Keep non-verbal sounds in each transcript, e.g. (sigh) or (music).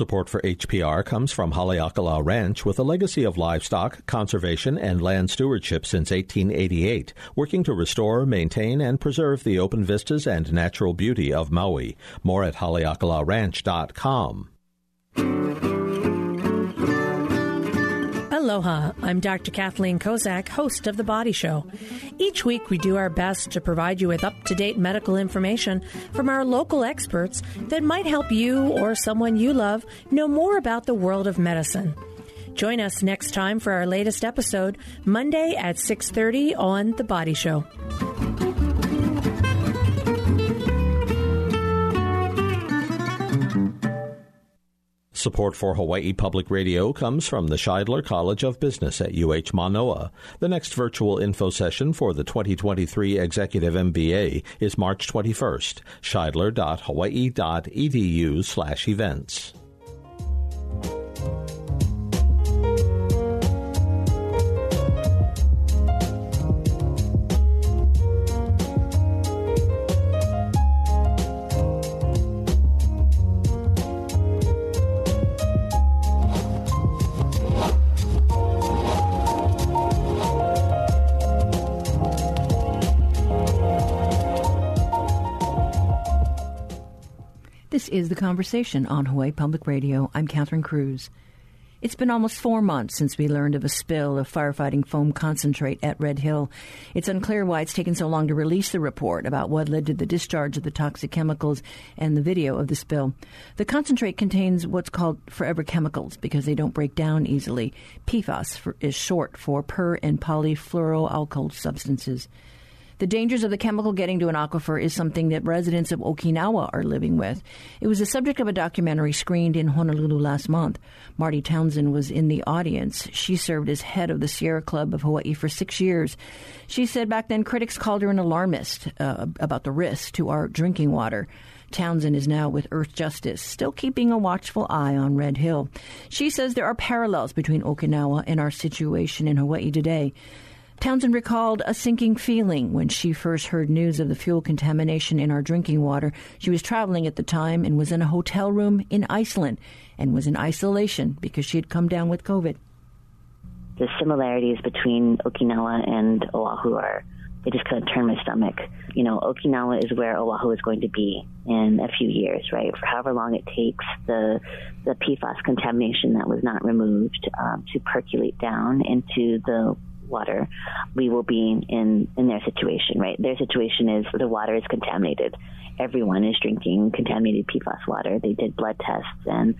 Support for HPR comes from Haleakala Ranch with a legacy of livestock, conservation, and land stewardship since 1888, working to restore, maintain, and preserve the open vistas and natural beauty of Maui. More at haleakalaranch.com. Aloha, I'm Dr. Kathleen Kozak, host of The Body Show. Each week we do our best to provide you with up to date medical information from our local experts that might help you or someone you love know more about the world of medicine. Join us next time for our latest episode, Monday at 6:30 on The Body Show. Support for Hawaii Public Radio comes from the Shidler College of Business at UH Manoa. The next virtual info session for the 2023 Executive MBA is March 21st. shidler.hawaii.edu slash events. This is The Conversation on Hawaii Public Radio. I'm Catherine Cruz. It's been almost four months since we learned of a spill of firefighting foam concentrate at Red Hill. It's unclear why it's taken so long to release the report about what led to the discharge of the toxic chemicals and the video of the spill. The concentrate contains what's called forever chemicals because they don't break down easily. PFAS for, is short for per and polyfluoroalkyl substances. The dangers of the chemical getting to an aquifer is something that residents of Okinawa are living with. It was the subject of a documentary screened in Honolulu last month. Marty Townsend was in the audience. She served as head of the Sierra Club of Hawaii for six years. She said back then critics called her an alarmist uh, about the risk to our drinking water. Townsend is now with Earthjustice, still keeping a watchful eye on Red Hill. She says there are parallels between Okinawa and our situation in Hawaii today. Townsend recalled a sinking feeling when she first heard news of the fuel contamination in our drinking water. She was traveling at the time and was in a hotel room in Iceland and was in isolation because she had come down with COVID. The similarities between Okinawa and Oahu are, they just kind of turn my stomach. You know, Okinawa is where Oahu is going to be in a few years, right? For however long it takes the, the PFAS contamination that was not removed um, to percolate down into the water, we will be in, in their situation, right? Their situation is the water is contaminated. Everyone is drinking contaminated PFAS water. They did blood tests and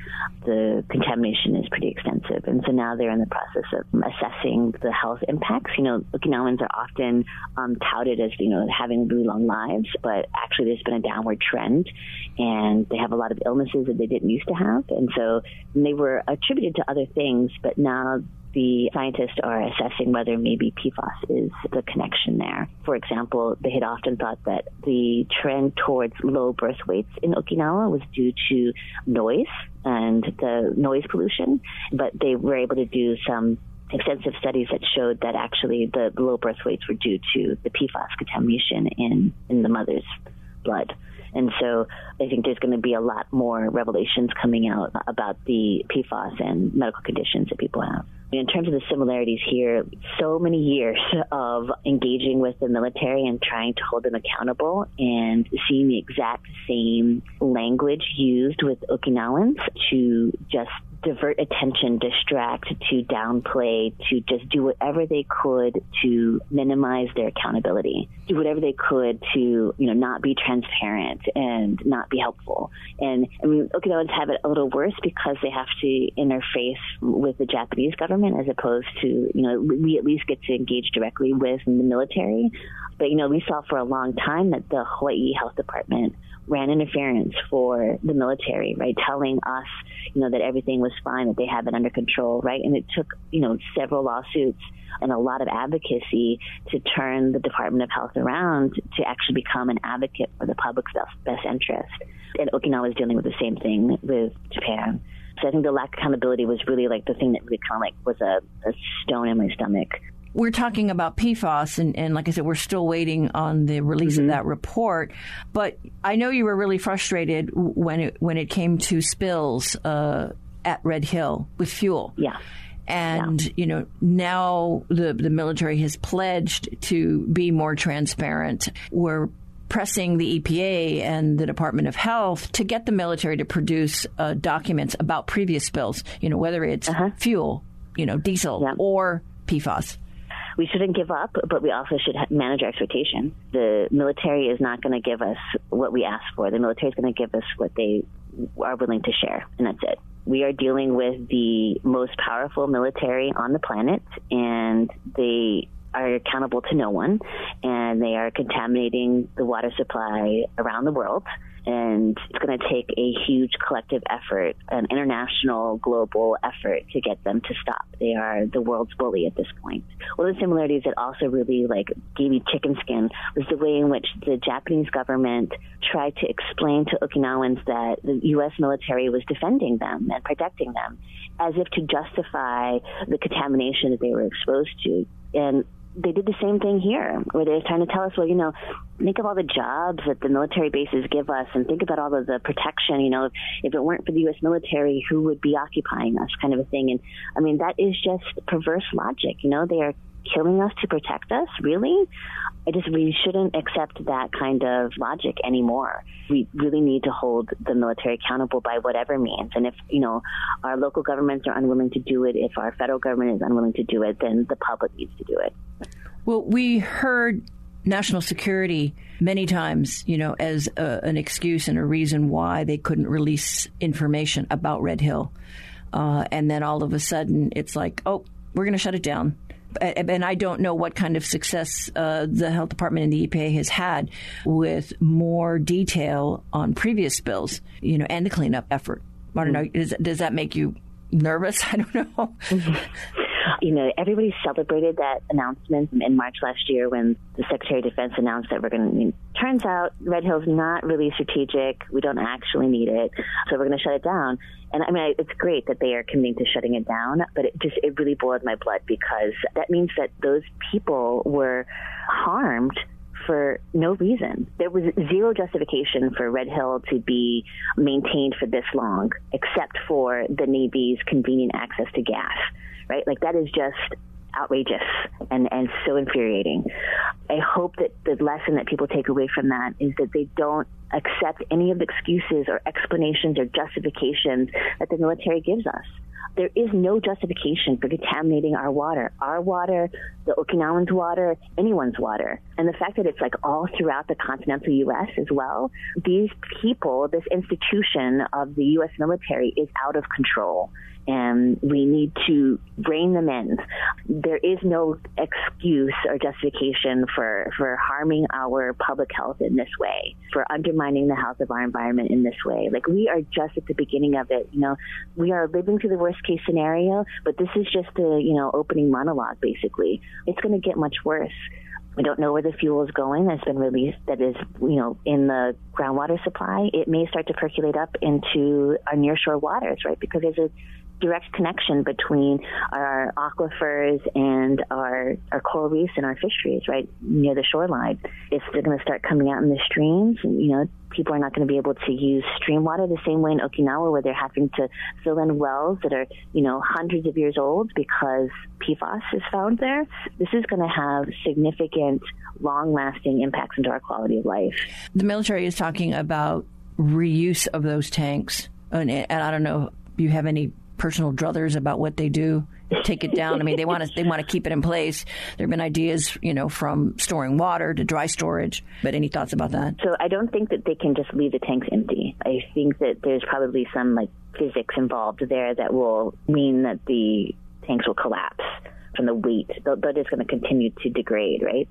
the contamination is pretty extensive. And so now they're in the process of assessing the health impacts. You know, Okinawans are often um, touted as, you know, having really long lives, but actually there's been a downward trend and they have a lot of illnesses that they didn't used to have. And so they were attributed to other things, but now the scientists are assessing whether maybe PFAS is the connection there. For example, they had often thought that the trend towards low birth weights in Okinawa was due to noise and the noise pollution, but they were able to do some extensive studies that showed that actually the low birth weights were due to the PFAS contamination in, in the mother's blood. And so I think there's going to be a lot more revelations coming out about the PFAS and medical conditions that people have. In terms of the similarities here, so many years of engaging with the military and trying to hold them accountable and seeing the exact same language used with Okinawans to just divert attention, distract, to downplay, to just do whatever they could to minimize their accountability, do whatever they could to, you know, not be transparent and not be helpful. And I mean, Okinawans have it a little worse because they have to interface with the Japanese government as opposed to, you know, we at least get to engage directly with the military. But, you know, we saw for a long time that the Hawaii Health Department ran interference for the military, right? Telling us, you know, that everything was fine, that they have it under control, right? And it took, you know, several lawsuits and a lot of advocacy to turn the Department of Health around to actually become an advocate for the public's best interest. And Okinawa is dealing with the same thing with Japan. So I think the lack of accountability was really like the thing that really kind of like was a, a stone in my stomach we're talking about PFAS, and, and, like I said, we're still waiting on the release mm-hmm. of that report. But I know you were really frustrated when it when it came to spills uh, at Red Hill with fuel. Yeah. And yeah. you know now the the military has pledged to be more transparent. We're pressing the EPA and the Department of Health to get the military to produce uh, documents about previous spills. You know whether it's uh-huh. fuel, you know diesel, yeah. or PFAS we shouldn't give up, but we also should manage our expectations. The military is not going to give us what we ask for. The military is going to give us what they are willing to share, and that's it. We are dealing with the most powerful military on the planet, and they are accountable to no one, and they are contaminating the water supply around the world and it's going to take a huge collective effort, an international, global effort to get them to stop. They are the world's bully at this point. One of the similarities that also really like gave me chicken skin was the way in which the Japanese government tried to explain to Okinawans that the U.S. military was defending them and protecting them, as if to justify the contamination that they were exposed to. And they did the same thing here, where they're trying to tell us, well, you know, think of all the jobs that the military bases give us, and think about all of the protection. You know, if, if it weren't for the U.S. military, who would be occupying us, kind of a thing. And I mean, that is just perverse logic. You know, they are killing us to protect us. Really, I just we shouldn't accept that kind of logic anymore. We really need to hold the military accountable by whatever means. And if you know our local governments are unwilling to do it, if our federal government is unwilling to do it, then the public needs to do it. Well, we heard national security many times, you know, as a, an excuse and a reason why they couldn't release information about Red Hill. Uh, and then all of a sudden, it's like, oh, we're going to shut it down. And I don't know what kind of success uh, the health department and the EPA has had with more detail on previous spills, you know, and the cleanup effort. I don't know. Does, does that make you nervous? (laughs) I don't know. You know, everybody celebrated that announcement in March last year when the Secretary of Defense announced that we're going to. Turns out Red Hill's not really strategic. We don't actually need it, so we're going to shut it down. And I mean, it's great that they are committing to shutting it down, but it just it really boiled my blood because that means that those people were harmed for no reason. There was zero justification for Red Hill to be maintained for this long, except for the Navy's convenient access to gas right? Like that is just outrageous and, and so infuriating. I hope that the lesson that people take away from that is that they don't accept any of the excuses or explanations or justifications that the military gives us. There is no justification for contaminating our water, our water, the Okinawans' water, anyone's water. And the fact that it's like all throughout the continental U.S. as well, these people, this institution of the U.S. military is out of control and we need to rein them in. There is no excuse or justification for, for harming our public health in this way, for undermining the health of our environment in this way. Like we are just at the beginning of it. You know, we are living through the worst case scenario, but this is just the, you know, opening monologue basically. It's going to get much worse. We don't know where the fuel is going that's been released that is, you know, in the groundwater supply. It may start to percolate up into our nearshore waters, right? Because there's a direct connection between our aquifers and our, our coral reefs and our fisheries right near the shoreline. If they're going to start coming out in the streams, you know, people are not going to be able to use stream water the same way in Okinawa where they're having to fill in wells that are, you know, hundreds of years old because PFAS is found there. This is going to have significant long lasting impacts into our quality of life. The military is talking about reuse of those tanks. And, and I don't know if you have any personal druthers about what they do take it down. I mean, they want to they want to keep it in place. There have been ideas, you know, from storing water to dry storage. But any thoughts about that? So I don't think that they can just leave the tanks empty. I think that there's probably some like physics involved there that will mean that the tanks will collapse from the weight. They're just going to continue to degrade, right?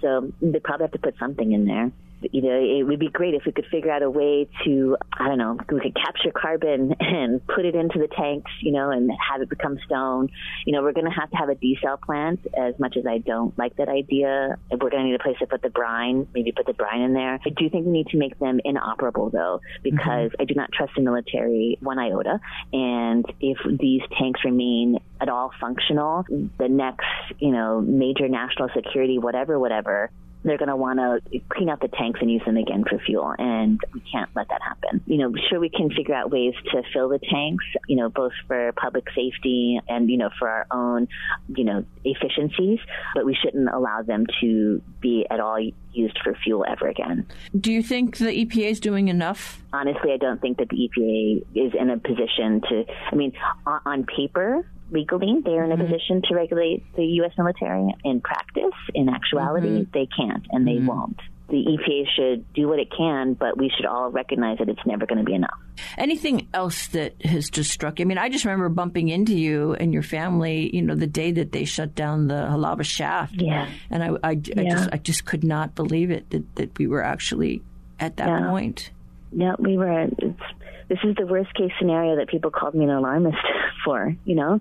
So they probably have to put something in there. You know, it would be great if we could figure out a way to, I don't know, we could capture carbon (laughs) and put it into the tanks, you know, and have it become stone. You know, we're going to have to have a desal plant. As much as I don't like that idea, we're going to need a place to put the brine. Maybe put the brine in there. I do think we need to make them inoperable though, because mm-hmm. I do not trust the military one iota. And if these tanks remain at all functional, the next, you know, major national security, whatever, whatever, they're going to want to clean out the tanks and use them again for fuel. And we can't let that happen. You know, sure, we can figure out ways to fill the tanks, you know, both for public safety and, you know, for our own, you know, efficiencies, but we shouldn't allow them to be at all used for fuel ever again. Do you think the EPA is doing enough? Honestly, I don't think that the EPA is in a position to, I mean, on paper, legally they're in a mm-hmm. position to regulate the U.S. military. In practice, in actuality, mm-hmm. they can't and they mm-hmm. won't. The EPA should do what it can, but we should all recognize that it's never going to be enough. Anything else that has just struck you? I mean, I just remember bumping into you and your family, you know, the day that they shut down the Halawa shaft. Yeah. And I, I, I yeah. just, I just could not believe it that, that we were actually at that yeah. point. Yeah, we were. It's this is the worst case scenario that people called me an alarmist (laughs) for, you know?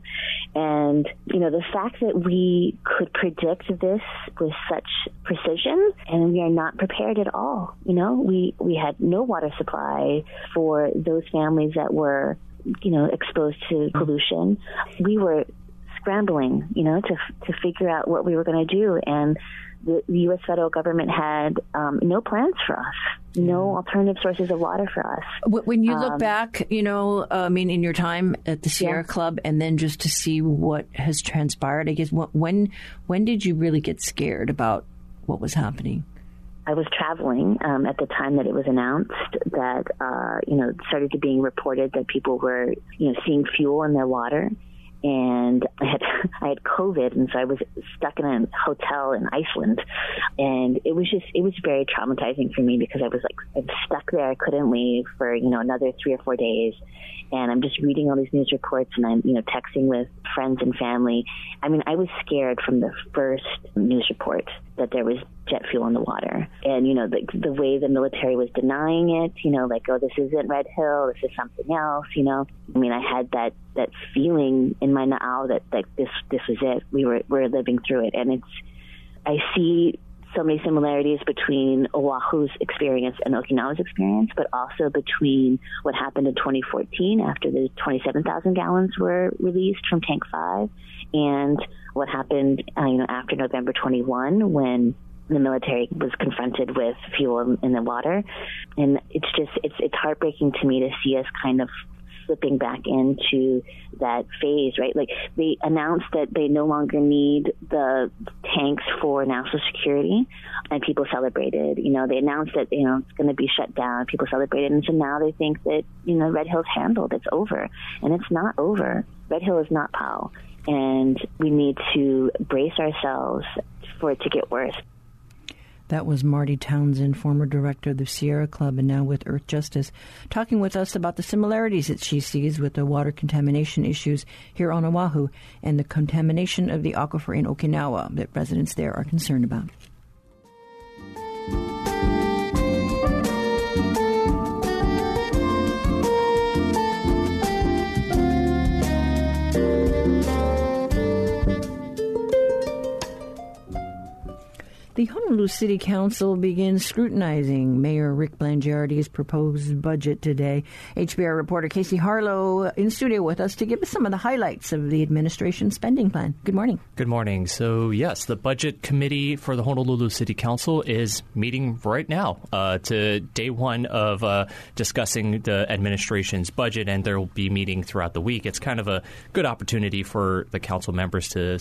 And, you know, the fact that we could predict this with such precision and we are not prepared at all, you know? We, we had no water supply for those families that were, you know, exposed to pollution. We were scrambling, you know, to, to figure out what we were going to do. And, the, U.S. federal government had um, no plans for us, no alternative sources of water for us. When you look um, back, you know, I mean, in your time at the Sierra yeah. Club, and then just to see what has transpired, I guess when when did you really get scared about what was happening? I was traveling um, at the time that it was announced that uh, you know started to being reported that people were you know seeing fuel in their water and I had (laughs) I had COVID, and so I was stuck in a hotel in Iceland, and it was just it was very traumatizing for me because I was like I was stuck there, I couldn't leave for you know another three or four days, and I'm just reading all these news reports, and I'm you know texting with friends and family. I mean, I was scared from the first news report that there was jet fuel in the water, and you know the the way the military was denying it, you know, like oh this isn't Red Hill, this is something else, you know. I mean, I had that that feeling in my now that that this this was it. We were we're living through it, and it's I see so many similarities between Oahu's experience and Okinawa's experience, but also between what happened in 2014 after the 27,000 gallons were released from Tank 5 and what happened uh, you know after November 21 when the military was confronted with fuel in the water and it's just it's it's heartbreaking to me to see us kind of slipping back into that phase, right? Like they announced that they no longer need the tanks for national security, and people celebrated. You know, they announced that you know it's going to be shut down. People celebrated, and so now they think that you know Red Hill's handled. It's over, and it's not over. Red Hill is not pau, and we need to brace ourselves for it to get worse. That was Marty Townsend, former director of the Sierra Club and now with Earthjustice, talking with us about the similarities that she sees with the water contamination issues here on Oahu and the contamination of the aquifer in Okinawa that residents there are concerned about. The Honolulu City Council begins scrutinizing Mayor Rick Blangiardi's proposed budget today. HPR reporter Casey Harlow in studio with us to give us some of the highlights of the administration spending plan. Good morning. Good morning. So, yes, the budget committee for the Honolulu City Council is meeting right now uh, to day one of uh, discussing the administration's budget, and there will be meeting throughout the week. It's kind of a good opportunity for the council members to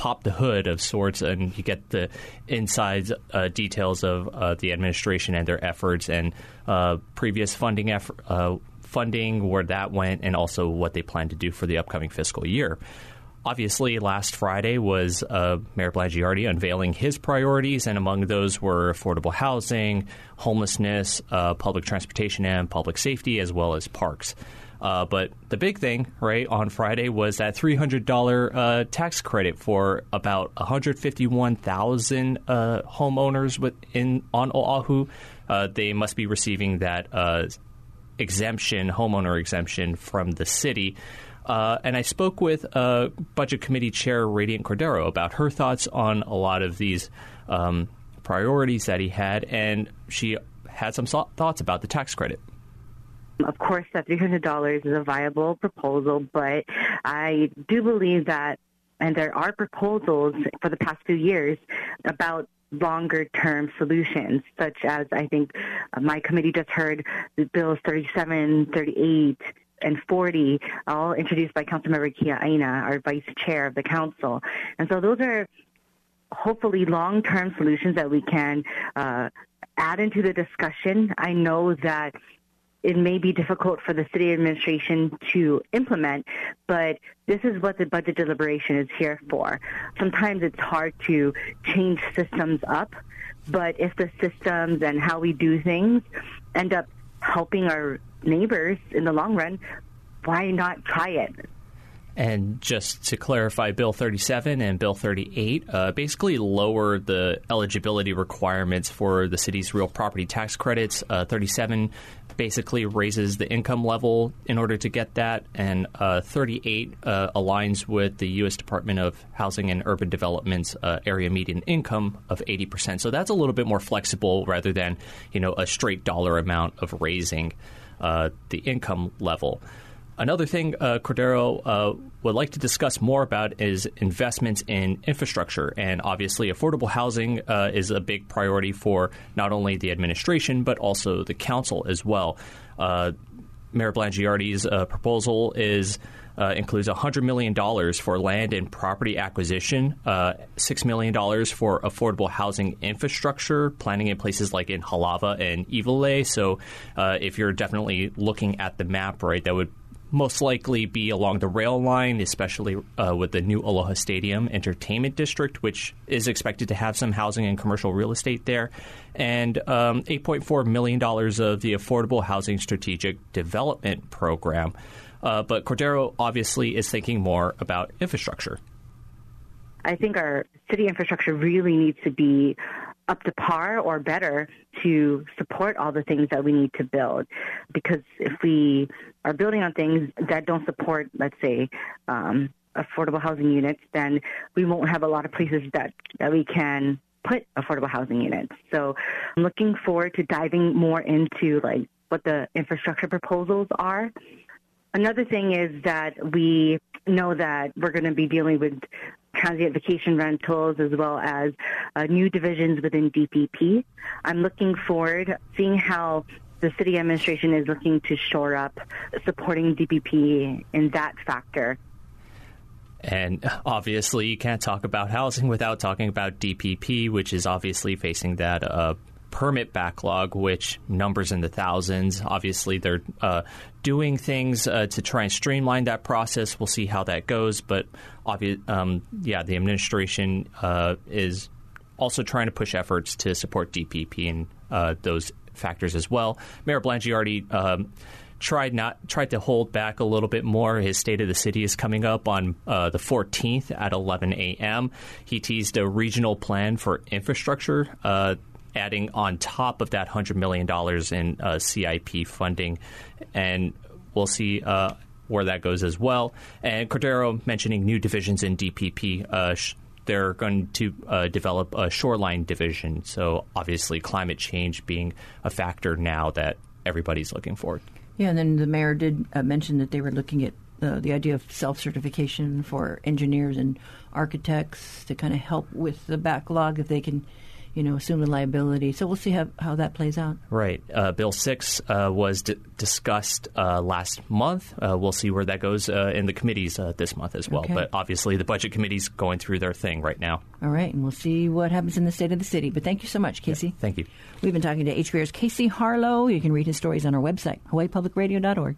pop the hood of sorts, and you get the inside uh, details of uh, the administration and their efforts and uh, previous funding effort, uh, funding, where that went, and also what they plan to do for the upcoming fiscal year. Obviously, last Friday was uh, Mayor Blangiardi unveiling his priorities, and among those were affordable housing, homelessness, uh, public transportation, and public safety, as well as parks. Uh, but the big thing, right, on Friday was that $300 uh, tax credit for about 151,000 uh, homeowners within on Oahu. Uh, they must be receiving that uh, exemption, homeowner exemption from the city. Uh, and I spoke with Budget Committee Chair Radiant Cordero about her thoughts on a lot of these um, priorities that he had, and she had some thoughts about the tax credit. Of course, that $300 is a viable proposal, but I do believe that, and there are proposals for the past few years about longer term solutions, such as I think my committee just heard the bills 37, 38, and 40, all introduced by Councilmember Kiaʻāina, our vice chair of the council. And so those are hopefully long term solutions that we can uh, add into the discussion. I know that it may be difficult for the city administration to implement, but this is what the budget deliberation is here for. Sometimes it's hard to change systems up, but if the systems and how we do things end up helping our neighbors in the long run, why not try it? And just to clarify, Bill 37 and Bill 38 uh, basically lower the eligibility requirements for the city's real property tax credits. Uh, 37 basically raises the income level in order to get that, and uh, 38 uh, aligns with the U.S. Department of Housing and Urban Development's uh, area median income of 80%. So that's a little bit more flexible rather than you know a straight dollar amount of raising uh, the income level. Another thing uh, Cordero uh, would like to discuss more about is investments in infrastructure. And obviously, affordable housing uh, is a big priority for not only the administration, but also the council as well. Uh, Mayor Blangiardi's uh, proposal is. Uh, includes $100 million for land and property acquisition, uh, $6 million for affordable housing infrastructure, planning in places like in Halawa and Iwilei. So uh, if you're definitely looking at the map, right, that would most likely be along the rail line, especially uh, with the new Aloha Stadium Entertainment District, which is expected to have some housing and commercial real estate there, and um, $8.4 million of the Affordable Housing Strategic Development Program. Uh, but Cordero obviously is thinking more about infrastructure. I think our city infrastructure really needs to be up to par or better to support all the things that we need to build. Because if we are building on things that don't support, let's say, um, affordable housing units, then we won't have a lot of places that, that we can put affordable housing units. So I'm looking forward to diving more into like what the infrastructure proposals are. Another thing is that we know that we're going to be dealing with transient vacation rentals as well as uh, new divisions within DPP. I'm looking forward seeing how the city administration is looking to shore up supporting DPP in that factor. And obviously, you can't talk about housing without talking about DPP, which is obviously facing that uh, permit backlog, which numbers in the thousands. Obviously, they're uh, doing things uh, to try and streamline that process. We'll see how that goes. But obvi- um, yeah, the administration uh, is also trying to push efforts to support DPP and uh, those factors as well. Mayor Blangiardi. Um, tried not tried to hold back a little bit more. His State of the City is coming up on uh, the 14th at 11 a.m. He teased a regional plan for infrastructure uh, adding on top of that $100 million in uh, CIP funding. And we'll see uh, where that goes as well. And Cordero mentioning new divisions in DPP. Uh, sh- they're going to uh, develop a shoreline division. So obviously, climate change being a factor now that everybody's looking for. Yeah, and then the mayor did uh, mention that they were looking at uh, the idea of self certification for engineers and architects to kind of help with the backlog if they can you know, assume the liability. So we'll see how, how that plays out. Right. Uh, Bill 6 uh, was d- discussed uh, last month. Uh, we'll see where that goes uh, in the committees uh, this month as well. Okay. But obviously, the budget committee's going through their thing right now. All right. And we'll see what happens in the state of the city. But thank you so much, Casey. Yeah, thank you. We've been talking to HPR's Casey Harlow. You can read his stories on our website, hawaiipublicradio.org.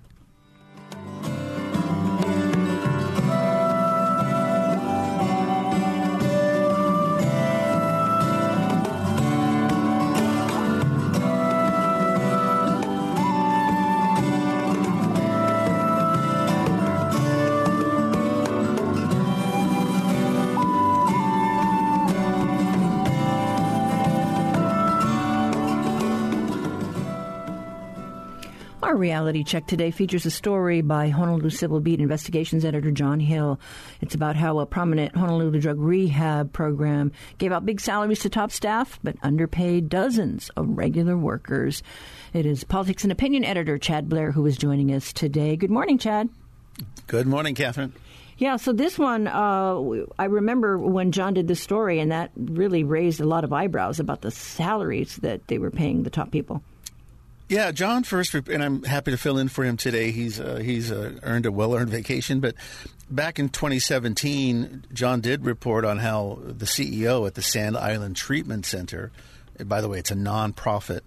reality check today features a story by Honolulu Civil Beat investigations editor John Hill. It's about how a prominent Honolulu drug rehab program gave out big salaries to top staff but underpaid dozens of regular workers. It is politics and opinion editor Chad Blair who is joining us today. Good morning, Chad. Good morning, Catherine. Yeah, so this one, uh, I remember when John did this story, and that really raised a lot of eyebrows about the salaries that they were paying the top people. Yeah, John first, and I'm happy to fill in for him today. He's uh, he's uh, earned a well earned vacation, but back in 2017, John did report on how the CEO at the Sand Island Treatment Center, by the way, it's a nonprofit,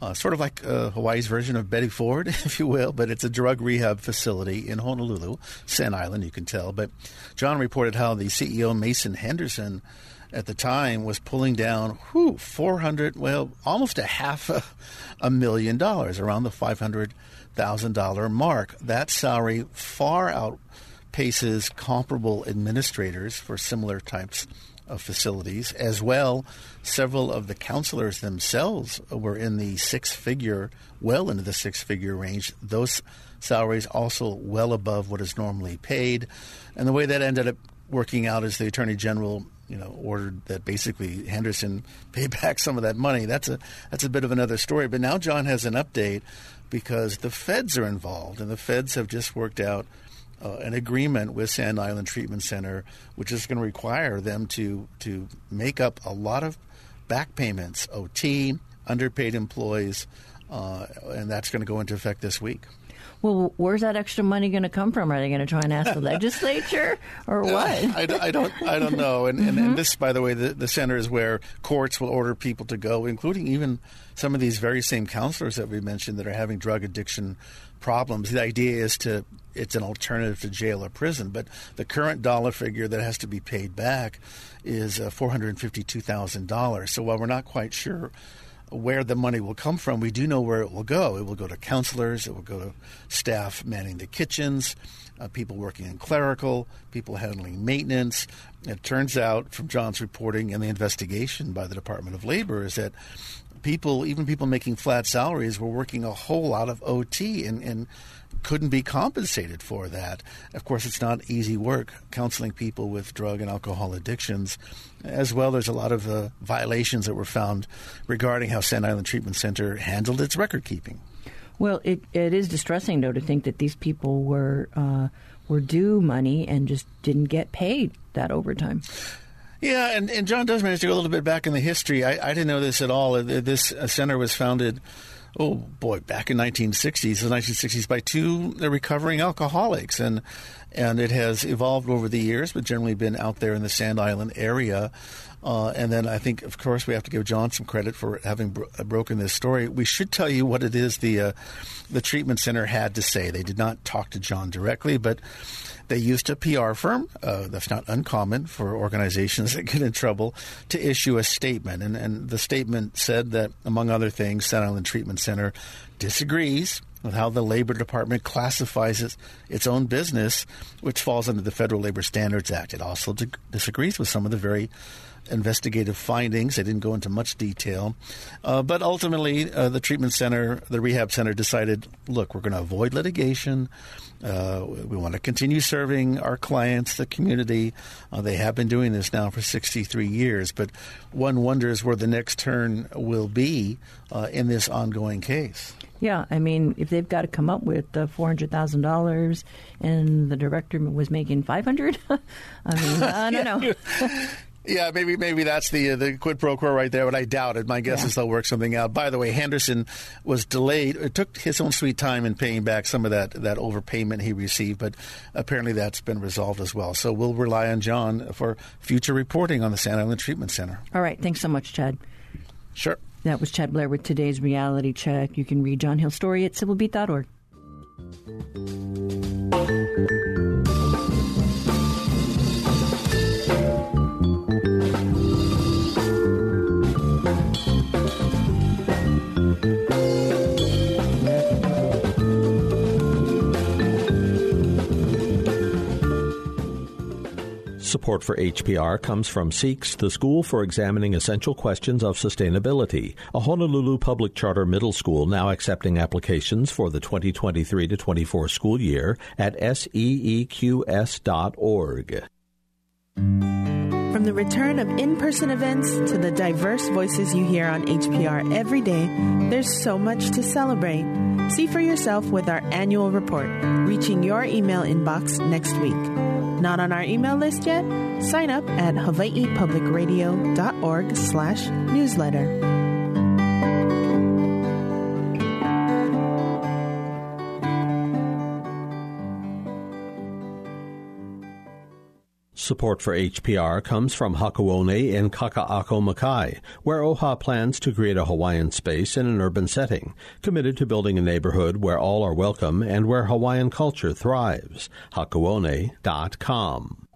uh, sort of like uh, Hawaii's version of Betty Ford, (laughs) if you will, but it's a drug rehab facility in Honolulu, Sand Island, you can tell. But John reported how the CEO, Mason Henderson, at the time was pulling down whew, 400 well almost a half a, a million dollars around the $500,000 mark. That salary far outpaces comparable administrators for similar types of facilities. As well several of the counselors themselves were in the six figure well into the six figure range. Those salaries also well above what is normally paid. And the way that ended up working out is the attorney general you know, ordered that basically Henderson (laughs) pay back some of that money. That's a that's a bit of another story. But now John has an update because the feds are involved, and the feds have just worked out uh, an agreement with Sand Island Treatment Center, which is going to require them to to make up a lot of back payments, OT, underpaid employees, uh, and that's going to go into effect this week. Well, where's that extra money going to come from? Are they going to try and ask the (laughs) legislature or what? I, I, don't, I don't know. And, mm-hmm. and, and, mm-hmm. this, by the way, the, the center is where courts will order people to go, including even some of these very same counselors that we mentioned that are having drug addiction problems. The idea is to it's an alternative to jail or prison, but the current dollar figure that has to be paid back is uh, four hundred fifty-two thousand dollars. So while we're not quite sure where the money will come from, we do know where it will go. It will go to counselors, it will go to staff manning the kitchens, uh, people working in clerical, people handling maintenance. It turns out from John's reporting and the investigation by the Department of Labor is that people, even people making flat salaries, were working a whole lot of OT and, and couldn't be compensated for that. Of course, it's not easy work counseling people with drug and alcohol addictions. As well, there's a lot of uh, violations that were found regarding how Sand Island Treatment Center handled its record keeping. Well, it, it is distressing, though, to think that these people were uh, were due money and just didn't get paid that overtime. Yeah, and, and John does manage to go a little bit back in the history. I, I didn't know this at all. This uh, center was founded oh boy, back in 1960s, the 1960s, by two recovering alcoholics, and and it has evolved over the years, but generally been out there in the Sand Island area. Uh, and then I think, of course, we have to give John some credit for having bro- broken this story. We should tell you what it is the uh, the treatment center had to say. They did not talk to John directly, but they used a PR firm. Uh, that's not uncommon for organizations (laughs) that get in trouble to issue a statement. And, and the statement said that, among other things, Sand Island Treatment Center disagrees with how the Labor Department classifies its, its own business, which falls under the Federal Labor Standards Act. It also di- disagrees with some of the very investigative findings. They didn't go into much detail. Uh, but ultimately, uh, the treatment center, the rehab center, decided look, we're going to avoid litigation. Uh, we want to continue serving our clients, the community. Uh, they have been doing this now for 63 years, but one wonders where the next turn will be uh, in this ongoing case. Yeah, I mean, if they've got to come up with uh, four hundred thousand dollars, and the director was making five hundred, (laughs) I mean, I don't know. (laughs) (laughs) Yeah, maybe maybe that's the uh, the quid pro quo right there, but I doubt it. My guess yeah. is they'll work something out. By the way, Henderson was delayed. It took his own sweet time in paying back some of that that overpayment he received, but apparently that's been resolved as well. So we'll rely on John for future reporting on the Sand Island Treatment Center. All right, thanks so much, Chad. Sure. That was Chad Blair with today's reality check. You can read John Hill's story at civilbeat.org. Support for HPR comes from SEEQS, the School for Examining Essential Questions of Sustainability, a Honolulu public charter middle school now accepting applications for the 2023 to 24 school year at seeqs.org. From the return of in person events to the diverse voices you hear on HPR every day, there's so much to celebrate. See for yourself with our annual report, reaching your email inbox next week. Not on our email list yet? Sign up at hawaiipublicradio.org slash newsletter. Support for HPR comes from Hakuone in Kaka'ako Makai, where OHA plans to create a Hawaiian space in an urban setting, committed to building a neighborhood where all are welcome and where Hawaiian culture thrives. Hakuone.com.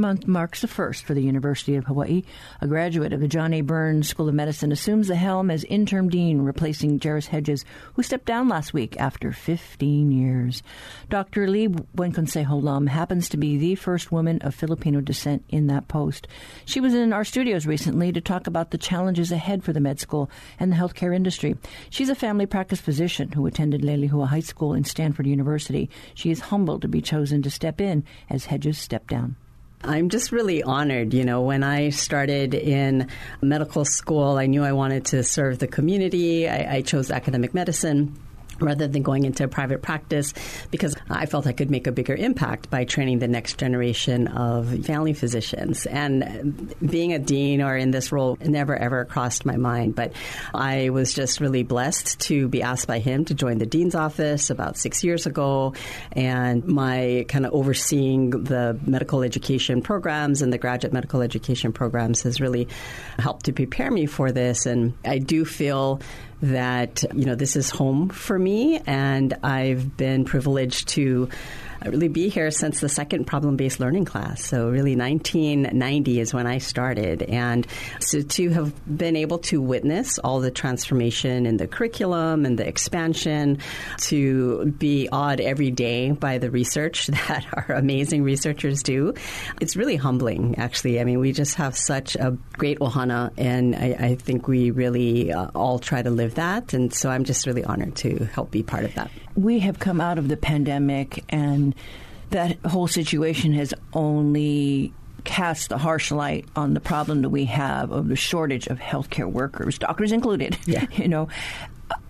month marks the first for the University of Hawaii. A graduate of the John A. Burns School of Medicine assumes the helm as interim dean, replacing Jerris Hedges, who stepped down last week after 15 years. Dr. Lee Buenconsejo Lum happens to be the first woman of Filipino descent in that post. She was in our studios recently to talk about the challenges ahead for the med school and the healthcare industry. She's a family practice physician who attended Leilehua High School and Stanford University. She is humbled to be chosen to step in as Hedges stepped down. I'm just really honored. You know, when I started in medical school, I knew I wanted to serve the community. I, I chose academic medicine rather than going into private practice because I felt I could make a bigger impact by training the next generation of family physicians. And being a dean or in this role never ever crossed my mind. But I was just really blessed to be asked by him to join the dean's office about six years ago. And my kind of overseeing the medical education programs and the graduate medical education programs has really helped to prepare me for this. And I do feel that you know this is home for me, and I've been privileged to really be here since the second problem based learning class. So, really, 1990 is when I started. And so to have been able to witness all the transformation in the curriculum and the expansion, to be awed every day by the research (laughs) that our amazing researchers do, it's really humbling, actually. I mean, we just have such a great ohana, and I, I think we really uh, all try to live that. And so I'm just really honored to help be part of that. We have come out of the pandemic and that whole situation has only cast the harsh light on the problem that we have of the shortage of healthcare workers, doctors included. (laughs) Yeah. You know,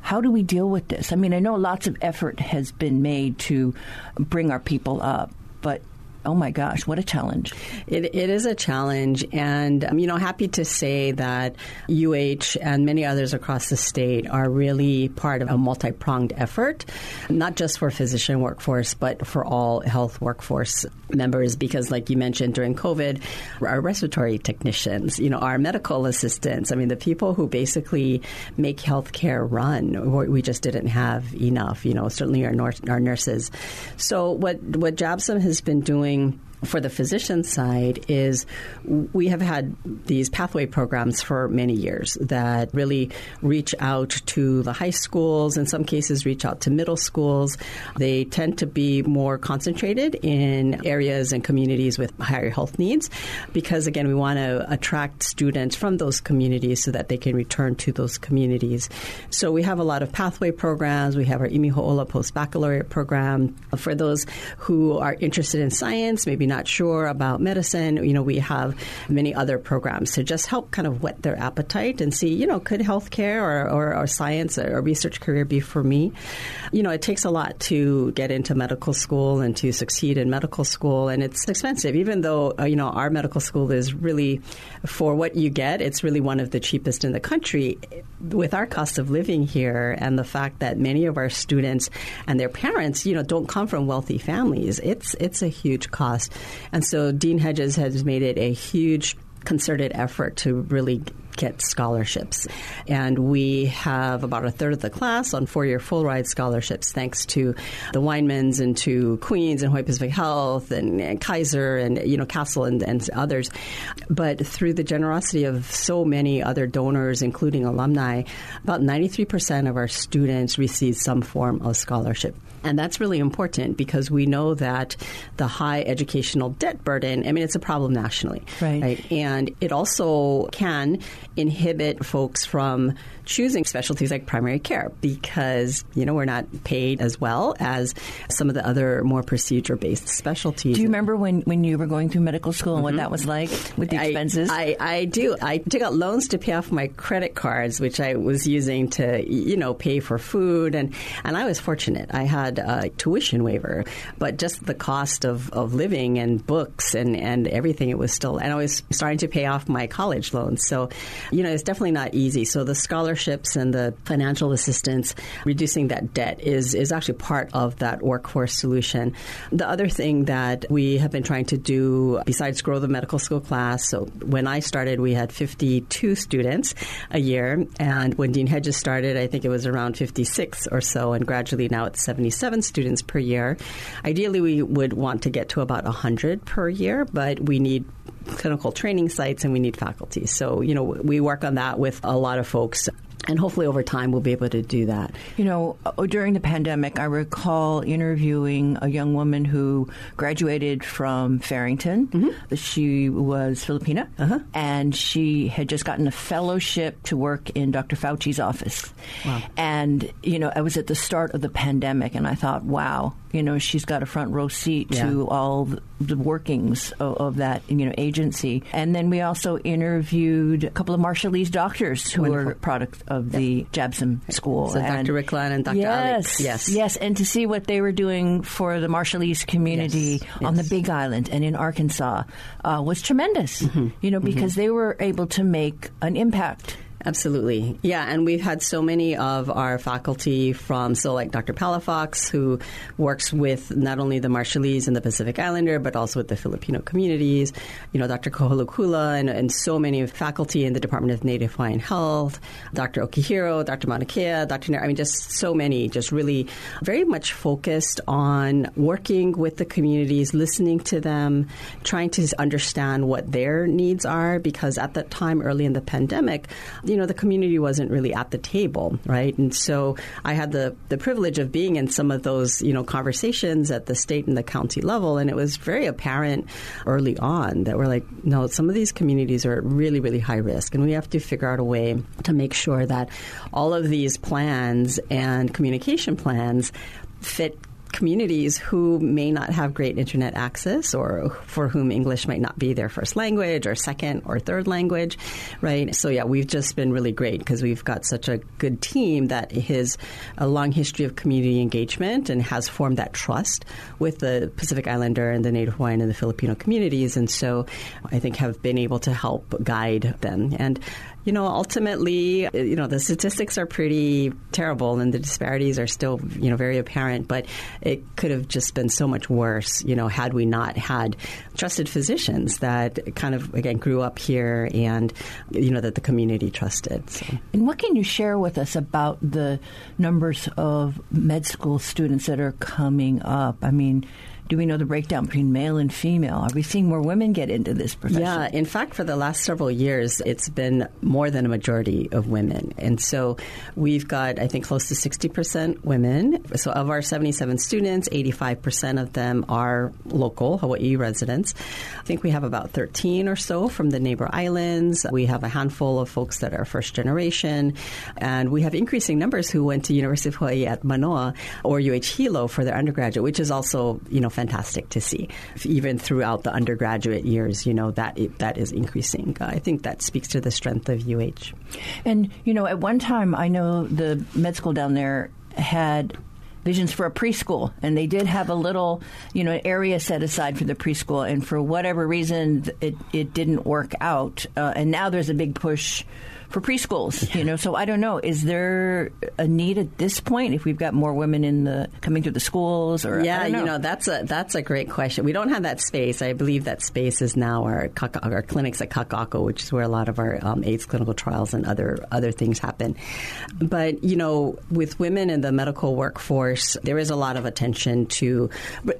how do we deal with this? I mean, I know lots of effort has been made to bring our people up, but oh my gosh, what a challenge. It, it is a challenge. And, um, you know, happy to say that UH and many others across the state are really part of a multi pronged effort, not just for physician workforce, but for all health workforce members. Because, like you mentioned during COVID, our respiratory technicians, you know, our medical assistants, I mean, the people who basically make healthcare run, we just didn't have enough, you know, certainly our, our nurses. So, what, what JABSOM has been doing doing for the physician side is we have had these pathway programs for many years that really reach out to the high schools, in some cases, reach out to middle schools. They tend to be more concentrated in areas and communities with higher health needs because, again, we want to attract students from those communities so that they can return to those communities. So we have a lot of pathway programs. We have our Imiho'ola post baccalaureate program for those who are interested in science, maybe not sure about medicine, you know, we have many other programs to just help kind of whet their appetite and see, you know, could healthcare or, or, or science or research career be for me? You know, it takes a lot to get into medical school and to succeed in medical school, and it's expensive. Even though, uh, you know, our medical school is really, for what you get, it's really one of the cheapest in the country. With our cost of living here and the fact that many of our students and their parents, you know, don't come from wealthy families, it's it's a huge cost. And so Dean Hedges has made it a huge concerted effort to really get scholarships. And we have about a third of the class on four year full ride scholarships, thanks to the Weinmans and to Queens and Hawaii Pacific Health and, and Kaiser and you know Castle and, and others. But through the generosity of so many other donors, including alumni, about 93% of our students receive some form of scholarship. And that's really important because we know that the high educational debt burden, I mean, it's a problem nationally. Right. right? And it also can inhibit folks from choosing specialties like primary care because, you know, we're not paid as well as some of the other more procedure based specialties. Do you remember when, when you were going through medical school and what mm-hmm. that was like with the I- expenses? I, I do. I took out loans to pay off my credit cards, which I was using to, you know, pay for food, and and I was fortunate. I had a tuition waiver, but just the cost of, of living and books and, and everything, it was still. And I was starting to pay off my college loans, so you know, it's definitely not easy. So the scholarships and the financial assistance, reducing that debt is is actually part of that workforce solution. The other thing that we have been trying to do, besides grow the medical school class, so when I started, we had 52 students a year, and when Dean Hedges started, I think it was around 56 or so, and gradually now it's 77 students per year. Ideally, we would want to get to about 100 per year, but we need clinical training sites and we need faculty. So, you know, we work on that with a lot of folks. And hopefully over time we'll be able to do that. You know, uh, during the pandemic, I recall interviewing a young woman who graduated from Farrington. Mm-hmm. She was Filipina, Uh-huh. and she had just gotten a fellowship to work in Dr. Fauci's office. Wow. And, you know, I was at the start of the pandemic, and I thought, wow, you know, she's got a front row seat Yeah. to all the- workings of, of that, you know, agency. And then we also interviewed a couple of Marshallese doctors who Wonderful. were product of the JABSOM School. So And- Dr. Riklon and Dr. Yes, Alex. Yes. yes, and to see what they were doing for the Marshallese community Yes, on the. Big Island and in Arkansas uh, was tremendous. Mm-hmm. You know, because they were able to make an impact. Absolutely. Yeah, and we've had so many of our faculty from, so like Dr. Palafox, who works with not only the Marshallese and the Pacific Islander, but also with the Filipino communities, you know, Dr. Kaholokula, and, and so many faculty in the Department of Native Hawaiian Health, Dr. Okihiro, Dr. Manakea, Dr. Nair, I mean, just so many, just really very much focused on working with the communities, listening to them, trying to understand what their needs are, because at that time, early in the pandemic, you know, the community wasn't really at the table, right? And so I had the, the privilege of being in some of those, you know, conversations at the state and the county level, and it was very apparent early on that we're like, no, some of these communities are at really, really high risk, and we have to figure out a way to make sure that all of these plans and communication plans fit communities who may not have great internet access or for whom English might not be their first language or second or third language, right? So, yeah, we've just been really great because we've got such a good team that has a long history of community engagement and has formed that trust with the Pacific Islander and the Native Hawaiian and the Filipino communities. And so I think have been able to help guide them. And you know, ultimately, uh, you know, the statistics are pretty terrible and the disparities are still, you know, very apparent, but it could have just been so much worse, you know, had we not had trusted physicians that kind of, again, grew up here and, you know, that the community trusted. So. And what can you share with us about the numbers of med school students that are coming up? I mean, do we know the breakdown between male and female? Are we seeing more women get into this profession? Yeah, in fact, for the last several years, it's been more than a majority of women. And so we've got, I think, close to 60% women. So of our 77 students, 85% of them are local Hawaii residents. I think we have about 13 or so from the neighbor islands. We have a handful of folks that are first generation. And we have increasing numbers who went to University of Hawaii at Manoa or UH Hilo for their undergraduate, which is also, you know, fantastic to see. Even throughout the undergraduate years, you know, that that is increasing. I think that speaks to the strength of UH. And, you know, at one time, I know the med school down there had visions for a preschool and they did have a little you know area set aside for the preschool and for whatever reason it, it didn't work out uh, and now there's a big push for preschools. You know, so I don't know. Is there a need at this point if we've got more women in the coming through the schools? Or yeah, know. you know that's a that's a great question. We don't have that space. I believe that space is now our our clinics at Kaka'ako, which is where a lot of our um, AIDS clinical trials and other other things happen. But you know, with women in the medical workforce, there is a lot of attention to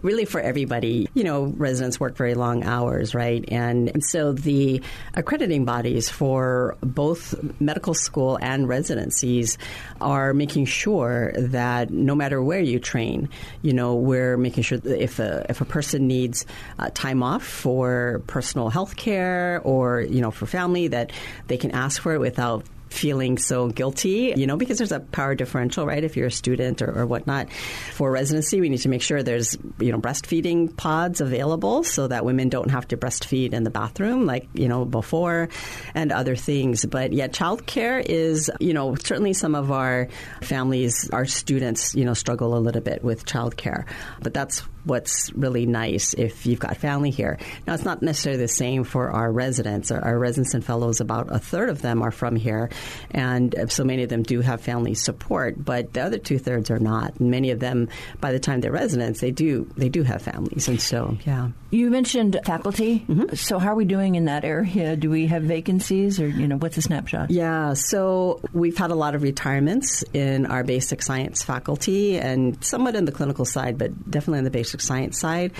really for everybody. You know, residents work very long hours, right? And, and so the accrediting bodies for both medical school and residencies are making sure that no matter where you train, you know, we're making sure that if a if a person needs uh, time off for personal health care or you know for family, that they can ask for it without feeling so guilty, you know, because there's a power differential, right? If you're a student or, or, whatnot. For residency, we need to make sure there's, you know, breastfeeding pods available so that women don't have to breastfeed in the bathroom like, you know, before and other things. But yeah, childcare is, you know, certainly some of our families, our students, you know, struggle a little bit with childcare. But that's what's really nice if you've got family here. Now, it's not necessarily the same for our residents. Our, our, residents and fellows, about a third of them are from here, and so many of them do have family support. But the other two thirds are not. And many of them, by the time they're residents, they do they do have families, and so yeah. You mentioned faculty. Mm-hmm. So how are we doing in that area? Do we have vacancies, or you know, what's the snapshot? Yeah, so we've had a lot of retirements in our basic science faculty, and somewhat in the clinical side, but definitely in the basic science side.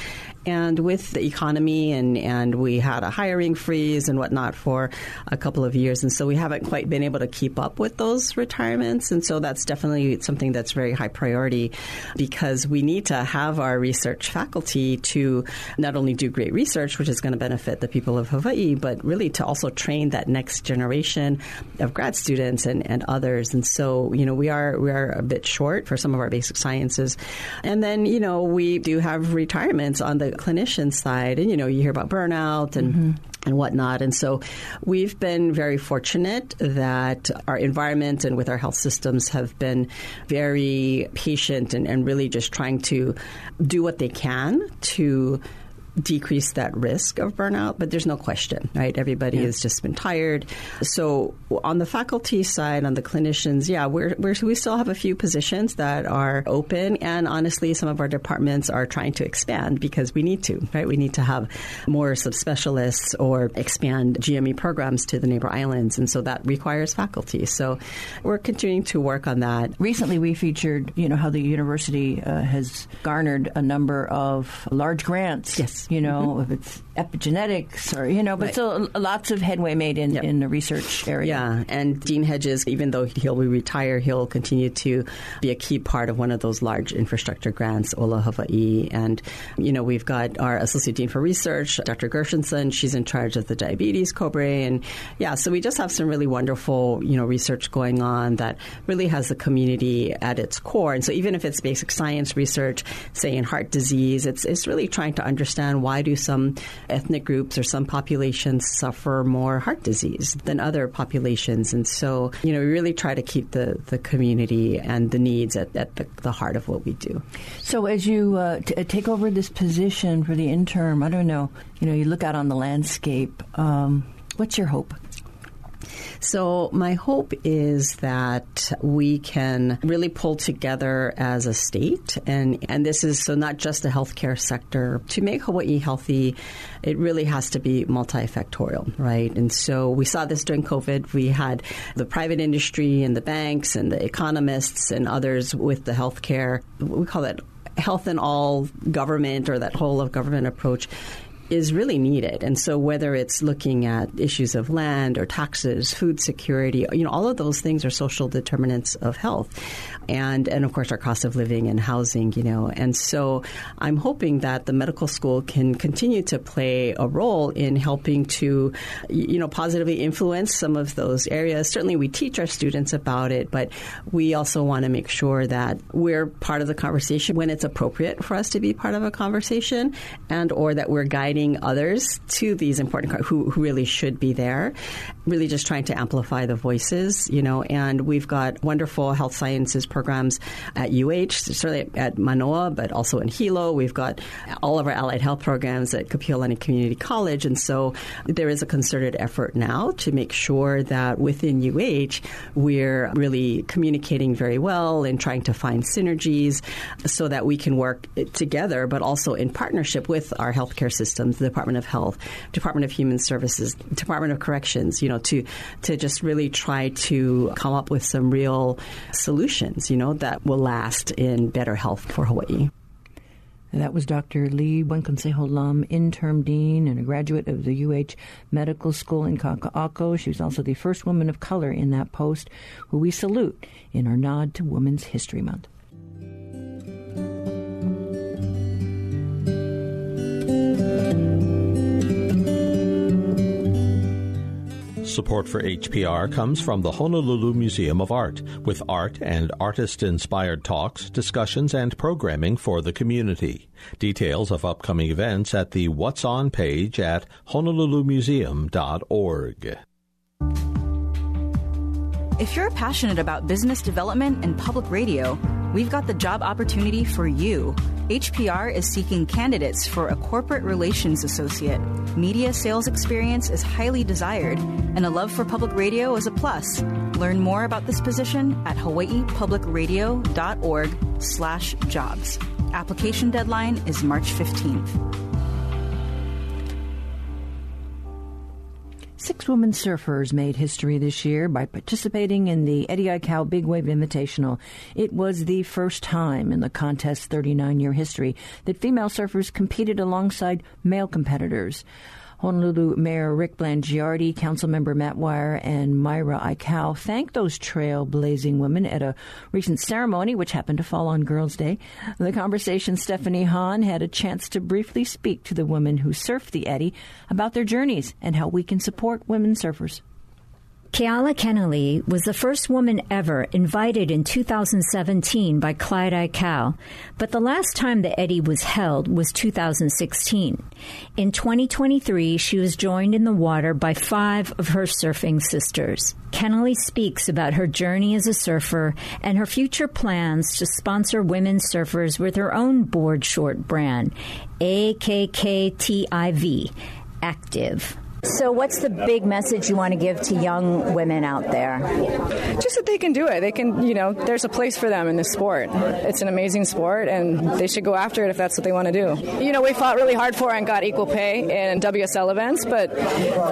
And with the economy, and, and we had a hiring freeze and whatnot for a couple of years. And so we haven't quite been able to keep up with those retirements. And so that's definitely something that's very high priority because we need to have our research faculty to not only do great research, which is going to benefit the people of Hawaii, but really to also train that next generation of grad students and, and others. And so, you know, we are we are a bit short for some of our basic sciences. And then, you know, we do have retirements on the clinician side, and you know, you hear about burnout and. Mm-hmm and whatnot. And so we've been very fortunate that our environment and with our health systems have been very patient and, and really just trying to do what they can to decrease that risk of burnout, but there's no question, right? Everybody yeah. has just been tired. So on the faculty side, on the clinicians, yeah, we're, we're, we still have a few positions that are open, and honestly, some of our departments are trying to expand because we need to, right? We need to have more subspecialists or expand GME programs to the neighbor islands, and so that requires faculty. So we're continuing to work on that. Recently, we featured, you know, how the university uh, has garnered a number of large grants. Yes you know, mm-hmm. if it's epigenetics or, you know, but right. still lots of headway made in, yep. in the research area. Yeah, and Dean Hedges, even though he'll retire, he'll continue to be a key part of one of those large infrastructure grants, Ola Hawaii. And, you know, we've got our Associate Dean for Research, Dr. Gershenson. She's in charge of the diabetes COBRE. And, yeah, so we just have some really wonderful, you know, research going on that really has the community at its core. And so even if it's basic science research, say in heart disease, it's, it's really trying to understand why do some ethnic groups or some populations suffer more heart disease than other populations. And so, you know, we really try to keep the, the community and the needs at, at the, the heart of what we do. So as you uh, t- take over this position for the interim, I don't know, you know, you look out on the landscape. Um, what's your hope? So my hope is that we can really pull together as a state, and and this is so not just the healthcare sector to make Hawaii healthy. It really has to be multifactorial, right? And so we saw this during COVID. We had the private industry and the banks and the economists and others with the healthcare. We call that health and all government or that whole of government approach is really needed. And so whether it's looking at issues of land or taxes, food security, you know, all of those things are social determinants of health. And and of course our cost of living and housing, you know. And so I'm hoping that the medical school can continue to play a role in helping to you know positively influence some of those areas. Certainly we teach our students about it, but we also want to make sure that we're part of the conversation when it's appropriate for us to be part of a conversation and or that we're guiding others to these important who, who really should be there. Really just trying to amplify the voices, you know, and we've got wonderful health sciences programs at UH, certainly at Manoa, but also in Hilo. We've got all of our allied health programs at Kapiolani Community College. And so there is a concerted effort now to make sure that within UH, we're really communicating very well and trying to find synergies so that we can work together, but also in partnership with our healthcare systems, the Department of Health, Department of Human Services, Department of Corrections, you know, to, to just really try to come up with some real solutions, you know, that will last in better health for Hawaii. That was Dr. Lee Buenconsejo Lum, interim dean and a graduate of the UH Medical School in Kaka'ako. She was also the first woman of color in that post, who we salute in our nod to Women's History Month. Support for HPR comes from the Honolulu Museum of Art, with art and artist inspired talks, discussions, and programming for the community. Details of upcoming events at the What's On page at honolulumuseum.org. If you're passionate about business development and public radio, we've got the job opportunity for you. HPR is seeking candidates for a corporate relations associate. Media sales experience is highly desired, and a love for public radio is a plus. Learn more about this position at hawaiipublicradio.org/jobs. Application deadline is March 15th. Six women surfers made history this year by participating in the Eddie Aikau Big Wave Invitational. It was the first time in the contest's 39 year history that female surfers competed alongside male competitors. Honolulu Mayor Rick Blangiardi, Councilmember Matt Weyer, and Myra Aikau thanked those trailblazing women at a recent ceremony, which happened to fall on Girls' Day. The conversation, Stephanie Hahn had a chance to briefly speak to the women who surfed the Eddie about their journeys and how we can support women surfers. Keala Kennelly was the first woman ever invited in 2017 by Clyde Aikau, but the last time the Eddie was held was 2016. In 2023, she was joined in the water by five of her surfing sisters. Kennelly speaks about her journey as a surfer and her future plans to sponsor women surfers with her own board short brand, AKKTIV, Active. So, what's the big message you want to give to young women out there? Just that they can do it. They can, you know, there's a place for them in this sport. It's an amazing sport, and they should go after it if that's what they want to do. You know, we fought really hard for and got equal pay in WSL events, but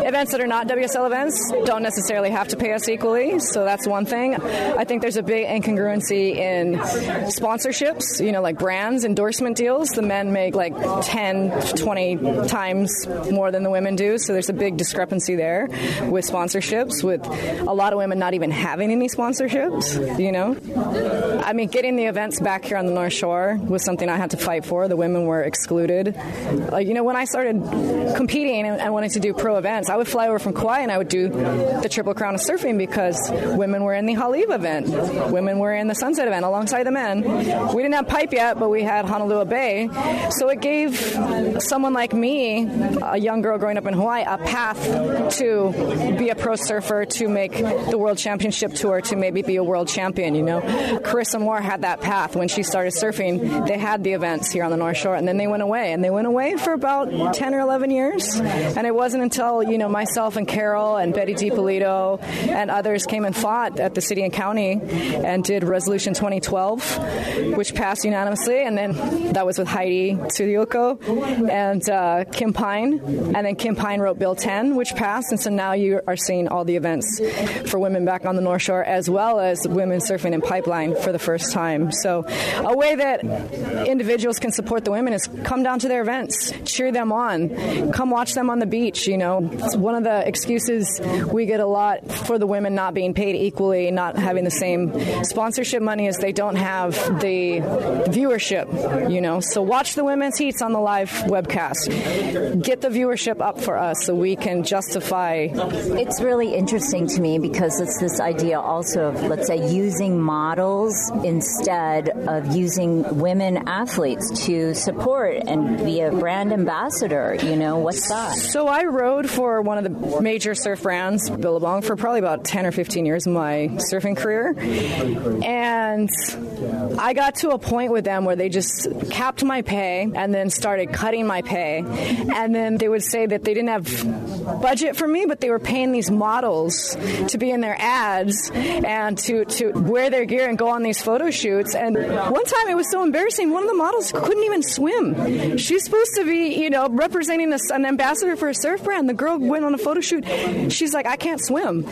events that are not WSL events don't necessarily have to pay us equally. So that's one thing. I think there's a big incongruency in sponsorships, you know, like brands, endorsement deals. The men make like 10, 20 times more than the women do. So there's a big discrepancy there with sponsorships, with a lot of women not even having any sponsorships, you know? I mean, getting the events back here on the North Shore was something I had to fight for. The women were excluded. Like, you know, when I started competing and, wanted to do pro events, I would fly over from Kauai and I would do the Triple Crown of Surfing because women were in the Haleiwa event. Women were in the Sunset event alongside the men. We didn't have pipe yet, but we had Honolua Bay. So it gave someone like me, a young girl growing up in Hawaii, a path to be a pro surfer, to make the world championship tour, to maybe be a world champion. You know, Carissa Moore had that path when she started surfing. They had the events here on the North Shore, and then they went away, and they went away for about ten or eleven years. And it wasn't until you know myself and Carol and Betty DiPolito and others came and fought at the city and county and did Resolution 2012, which passed unanimously, and then that was with Heidi Tsuneyoshi and uh, Kym Pine, and then Kym Pine wrote Bill 10, which passed, and so now you are seeing all the events for women back on the North Shore, as well as women surfing in pipeline for the first time. So, a way that individuals can support the women is come down to their events, cheer them on, come watch them on the beach. You know, it's one of the excuses we get a lot for the women not being paid equally, not having the same sponsorship money is they don't have the viewership. You know, so watch the women's heats on the live webcast, get the viewership up for us so we we can justify. It's really interesting to me because it's this idea also of, let's say, using models instead of using women athletes to support and be a brand ambassador. You know, what's that? So I rode for one of the major surf brands, Billabong, for probably about 10 or 15 years of my surfing career. And I got to a point with them where they just capped my pay and then started cutting my pay. And then they would say that they didn't have budget for me, but they were paying these models to be in their ads and to, to wear their gear and go on these photo shoots. And one time it was so embarrassing, one of the models couldn't even swim. She's supposed to be, you know, representing a, an ambassador for a surf brand. The girl went on a photo shoot. She's like, I can't swim.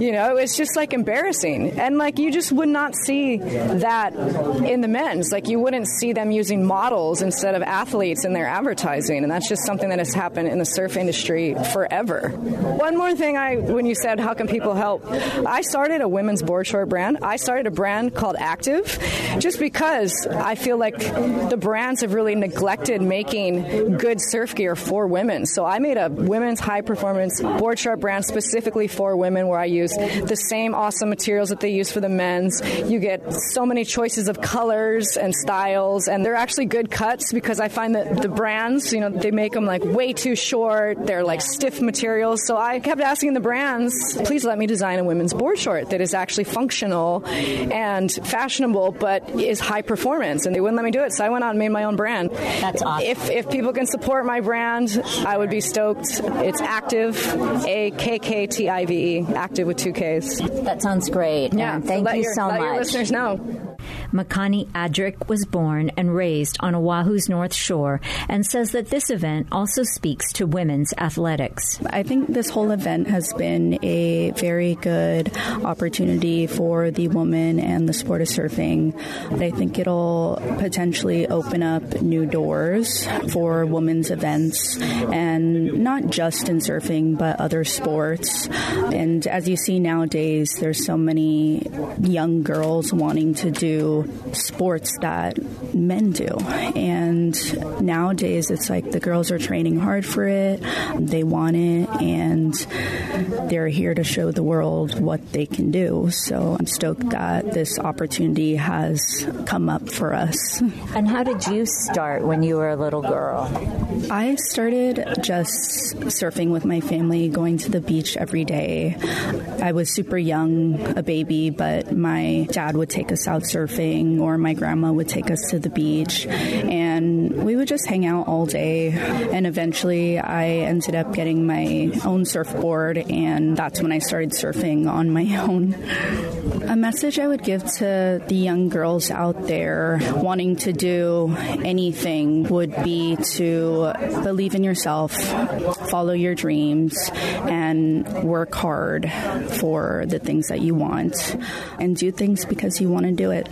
You know, it's just like embarrassing. And like, you just would not see that in the men's. Like, you wouldn't see them using models instead of athletes in their advertising. And that's just something that has happened in the surf industry forever. One more thing I, when you said, how can people help? I started a women's board short brand. I started a brand called Active just because I feel like the brands have really neglected making good surf gear for women. So I made a women's high performance board short brand specifically for women where I use the same awesome materials that they use for the men's. You get so many choices of colors and styles, and they're actually good cuts because I find that the brands, you know, they make them like way too short. They're like stiff materials. So I kept asking the brands, please let me design a women's board short that is actually functional and fashionable, but is high performance. And they wouldn't let me do it. So I went out and made my own brand. That's awesome. If, if people can support my brand, I would be stoked. It's active, A K K T I V E, active with two Ks. That sounds great. Yeah, And thank let you your, so let much. your listeners know. Makani Adric was born and raised on Oahu's North Shore and says that this event also speaks to women's athletics. I think this whole event has been a very good opportunity for the woman and the sport of surfing. I think it'll potentially open up new doors for women's events and not just in surfing but other sports. And as you see nowadays, there's so many young girls wanting to do sports that men do. And nowadays, it's like the girls are training hard for it, they want it, and they're here to show the world what they can do. So I'm stoked that this opportunity has come up for us. And how did you start when you were a little girl? I started just surfing with my family, going to the beach every day. I was super young, a baby, but my dad would take us out surfing or my grandma would take us to the beach and we would just hang out all day. And eventually I ended up getting my own surfboard and that's when I started surfing on my (laughs) own. A message I would give to the young girls out there wanting to do anything would be to believe in yourself, follow your dreams, and work hard for the things that you want and do things because you want to do it.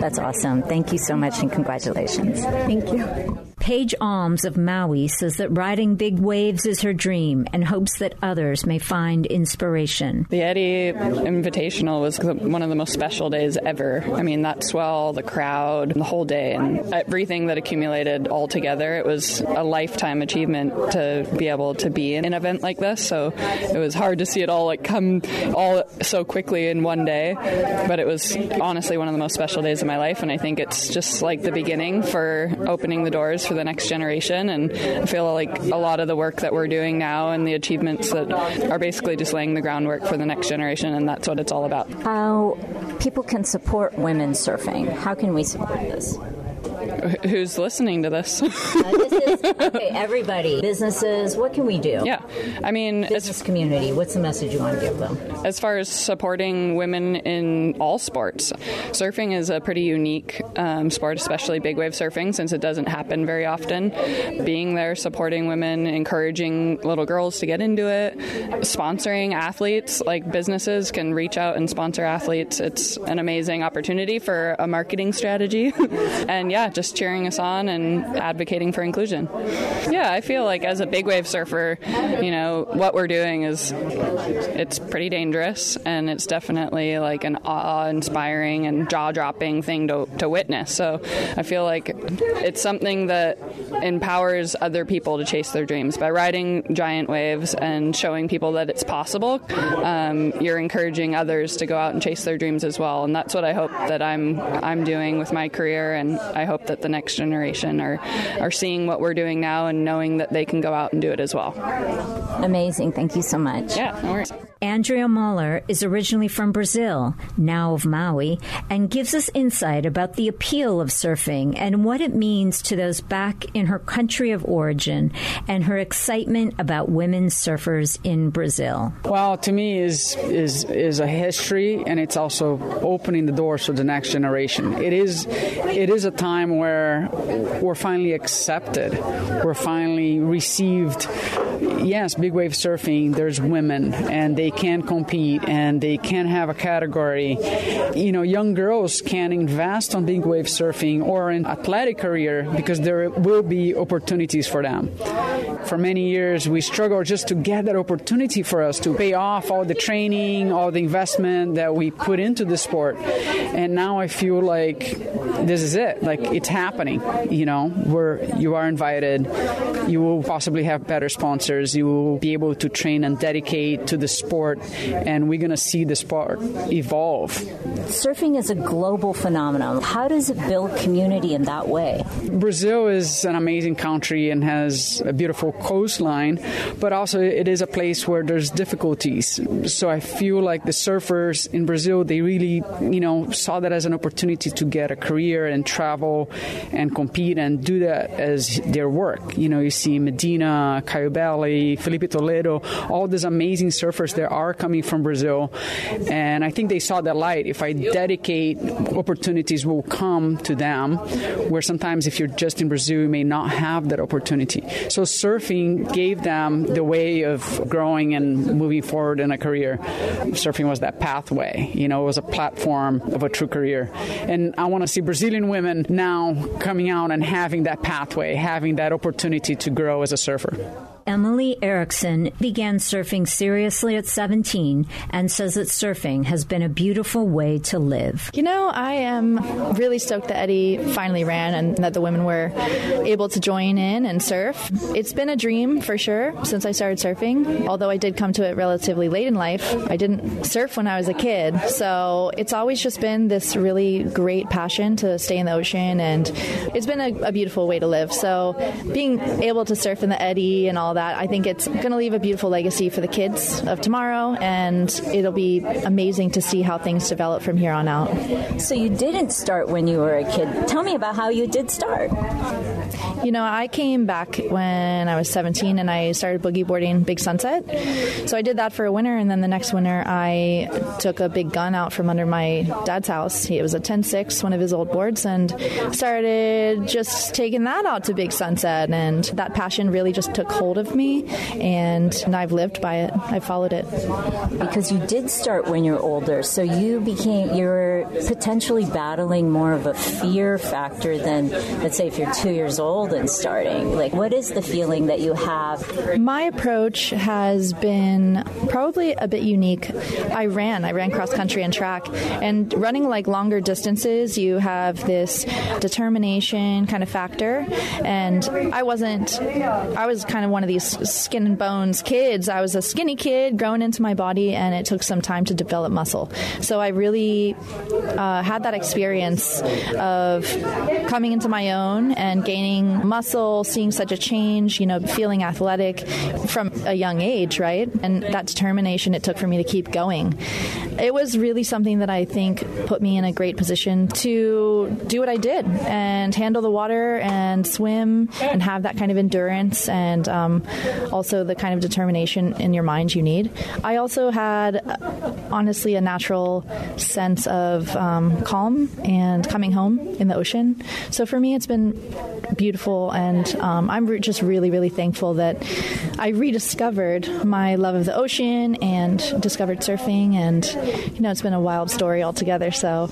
That's awesome. Thank you so much and congratulations. Thank you. Paige Alms of Maui says that riding big waves is her dream and hopes that others may find inspiration. The Eddie Invitational was one of the most special days ever. I mean, that swell, the crowd, the whole day, and everything that accumulated all together. It was a lifetime achievement to be able to be in an event like this. So it was hard to see it all like come all so quickly in one day. But it was honestly one of the most special days of my life, and I think it's just like the beginning for opening the doors for the next generation. And I feel like a lot of the work that we're doing now and the achievements that are basically just laying the groundwork for the next generation, and that's what it's all about. How people can support women surfing. How can we support this? Who's listening to this? (laughs) Uh, this is, okay, everybody, businesses. What can we do? Yeah, I mean, business community. What's the message you want to give them? As far as supporting women in all sports, surfing is a pretty unique um, sport, especially big wave surfing, since it doesn't happen very often. Being there, supporting women, encouraging little girls to get into it, sponsoring athletes, like businesses can reach out and sponsor athletes. It's an amazing opportunity for a marketing strategy, (laughs) and yeah, just cheering us on and advocating for inclusion. Yeah, I feel like as a big wave surfer, you know, what we're doing is it's pretty dangerous and it's definitely like an awe-inspiring and jaw-dropping thing to, to witness. So I feel like it's something that empowers other people to chase their dreams by riding giant waves and showing people that it's possible. Um, you're encouraging others to go out and chase their dreams as well, and that's what I hope that I'm I'm doing with my career, and I hope that the next generation are are seeing what we're doing now and knowing that they can go out and do it as well. Amazing. Thank you so much. Yeah, no worries. Andrea Moller is originally from Brazil, now of Maui, and gives us insight about the appeal of surfing and what it means to those back in her country of origin and her excitement about women surfers in Brazil. Well, to me is is is a history and it's also opening the doors for the next generation. It is it is a time where we're finally accepted. We're finally received yes, big wave surfing, there's women and they can compete and they can have a category. You know, young girls can invest on big wave surfing or an athletic career because there will be opportunities for them. For many years, we struggled just to get that opportunity for us to pay off all the training, all the investment that we put into the sport. And now I feel like this is it. Like it's happening, you know, where you are invited, you will possibly have better sponsors, you will be able to train and dedicate to the sport, and we're going to see the sport evolve. Surfing is a global phenomenon. How does it build community in that way? Brazil is an amazing country and has a beautiful coastline, but also it is a place where there's difficulties. So I feel like the surfers in Brazil, they really, you know, saw that as an opportunity to get a career and travel and compete and do that as their work. You know, you see Medina, Caio Ibelli, Filipe Toledo, all these amazing surfers that are coming from Brazil. And I think they saw that light. If I dedicate, opportunities will come to them, where sometimes if you're just in Brazil, you may not have that opportunity. So surfing gave them the way of growing and moving forward in a career. Surfing was that pathway, you know, it was a platform of a true career. And I want to see Brazilian women now coming out and having that pathway, having that opportunity to grow as a surfer. Emily Erickson began surfing seriously at 17 and says that surfing has been a beautiful way to live. You know, I am really stoked that Eddie finally ran and that the women were able to join in and surf. It's been a dream for sure since I started surfing, although I did come to it relatively late in life. I didn't surf when I was a kid, so it's always just been this really great passion to stay in the ocean, and it's been a, a beautiful way to live. So being able to surf in the Eddie and all that, I think it's going to leave a beautiful legacy for the kids of tomorrow, and it'll be amazing to see how things develop from here on out. So you didn't start when you were a kid. Tell me about how you did start. You know, I came back when I was 17 and I started boogie boarding Big Sunset. So I did that for a winter, and then the next winter I took a big gun out from under my dad's house. It was a 10.6, one of his old boards, and started just taking that out to Big Sunset. And that passion really just took hold of me, and I've lived by it. I followed it. Because you did start when you're older, so you became, you're potentially battling more of a fear factor than, let's say, if you're two years old and starting. Like, what is the feeling that you have? My approach has been probably a bit unique. I ran, I ran cross country and track, and running like longer distances, you have this determination kind of factor. And I wasn't, I was kind of one of these skin and bones kids. I was a skinny kid growing into my body, and it took some time to develop muscle. So I really uh, had that experience of coming into my own and gaining muscle, seeing such a change, you know, feeling athletic from a young age, right? And that determination it took for me to keep going. It was really something that I think put me in a great position to do what I did and handle the water and swim and have that kind of endurance. And um, also the kind of determination in your mind you need. I also had, honestly, a natural sense of um, calm and coming home in the ocean. So for me, it's been beautiful, and um, I'm re- just really, really thankful that I rediscovered my love of the ocean and discovered surfing, and you know, it's been a wild story altogether. So,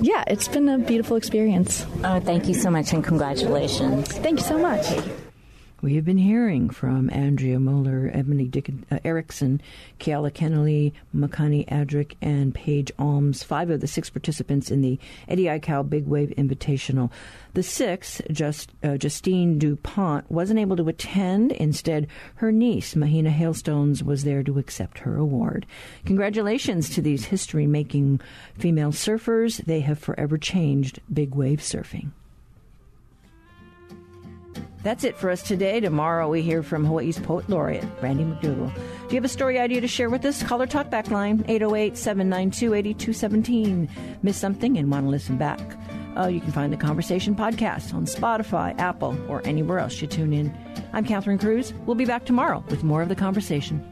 yeah, it's been a beautiful experience. Oh, thank you so much, and congratulations. Thank you so much. We have been hearing from Andrea Moller, Ebony Dick- uh, Erickson, Keala Kennelly, Makani Adric, and Paige Alms, five of the six participants in the Eddie Aikau Big Wave Invitational. The sixth, just, uh, Justine Dupont, wasn't able to attend. Instead, her niece, Mahina Hailstones, was there to accept her award. Congratulations to these history making female surfers. They have forever changed big wave surfing. That's it for us today. Tomorrow we hear from Hawaii's Poet Laureate, Brandy McDougall. Do you have a story idea to share with us? Call or talk back line 808 792 8217. Miss something and want to listen back? Uh, you can find the Conversation podcast on Spotify, Apple, or anywhere else you tune in. I'm Catherine Cruz. We'll be back tomorrow with more of the conversation.